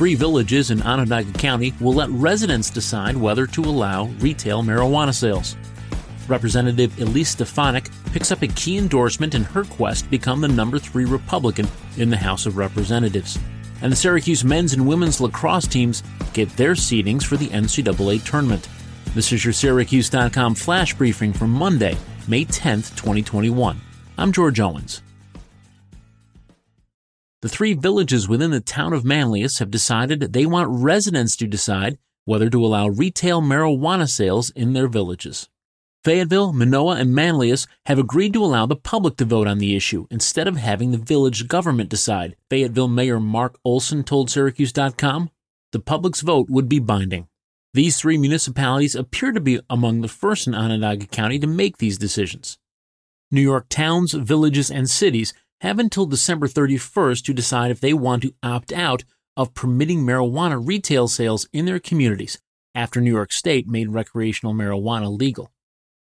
Three villages in Onondaga County will let residents decide whether to allow retail marijuana sales. Representative Elise Stefanik picks up a key endorsement in her quest to become the number three Republican in the House of Representatives. And the Syracuse men's and women's lacrosse teams get their seedings for the NCAA tournament. This is your Syracuse.com flash briefing for Monday, May 10th, 2021. I'm George Owens. The three villages within the town of Manlius have decided they want residents to decide whether to allow retail marijuana sales in their villages. Fayetteville, Minoa, and Manlius have agreed to allow the public to vote on the issue instead of having the village government decide. Fayetteville Mayor Mark Olson told Syracuse.com the public's vote would be binding. These three municipalities appear to be among the first in Onondaga County to make these decisions. New York towns, villages, and cities have until December 31st to decide if they want to opt out of permitting marijuana retail sales in their communities after New York State made recreational marijuana legal.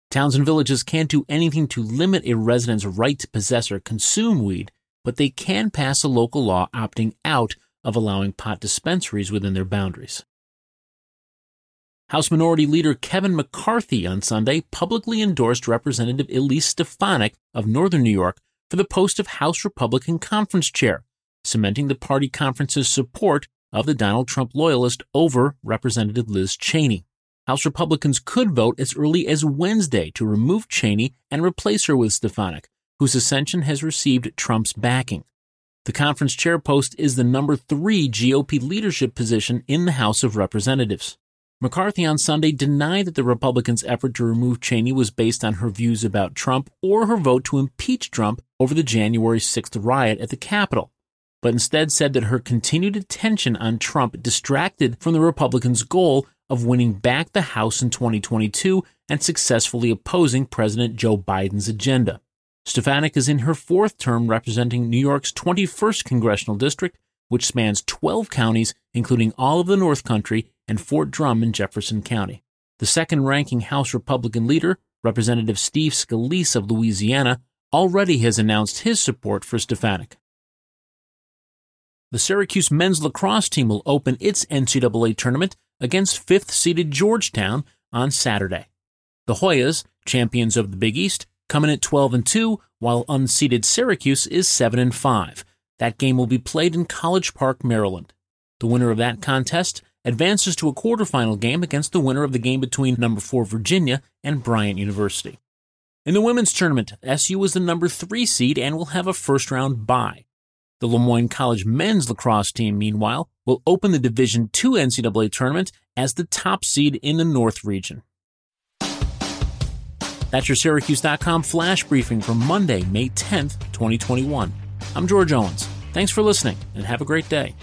Towns and villages can't do anything to limit a resident's right to possess or consume weed, but they can pass a local law opting out of allowing pot dispensaries within their boundaries. House Minority Leader Kevin McCarthy on Sunday publicly endorsed Representative Elise Stefanik of Northern New York for the post of House Republican Conference Chair, cementing the party conference's support of the Donald Trump loyalist over Representative Liz Cheney. House Republicans could vote as early as Wednesday to remove Cheney and replace her with Stefanik, whose ascension has received Trump's backing. The conference chair post is the number three GOP leadership position in the House of Representatives. McCarthy on Sunday denied that the Republicans' effort to remove Cheney was based on her views about Trump or her vote to impeach Trump over the January 6th riot at the Capitol, but instead said that her continued attention on Trump distracted from the Republicans' goal of winning back the House in 2022 and successfully opposing President Joe Biden's agenda. Stefanik is in her fourth term representing New York's 21st congressional district, which spans 12 counties, including all of the North Country and Fort Drum in Jefferson County. The second ranking House Republican leader, Representative Steve Scalise of Louisiana, already has announced his support for Stefanik. The Syracuse men's lacrosse team will open its NCAA tournament against fifth seeded Georgetown on Saturday. The Hoyas, champions of the Big East, come in at 12 and 2, while unseeded Syracuse is 7 and 5. That game will be played in College Park, Maryland. The winner of that contest advances to a quarterfinal game against the winner of the game between number 4 Virginia and Bryant University. In the women's tournament, SU is the number 3 seed and will have a first round bye. The Le Moyne College men's lacrosse team, meanwhile, will open the Division II NCAA tournament as the top seed in the North region. That's your Syracuse.com flash briefing for Monday, May 10th, 2021. I'm George Owens. Thanks for listening and have a great day.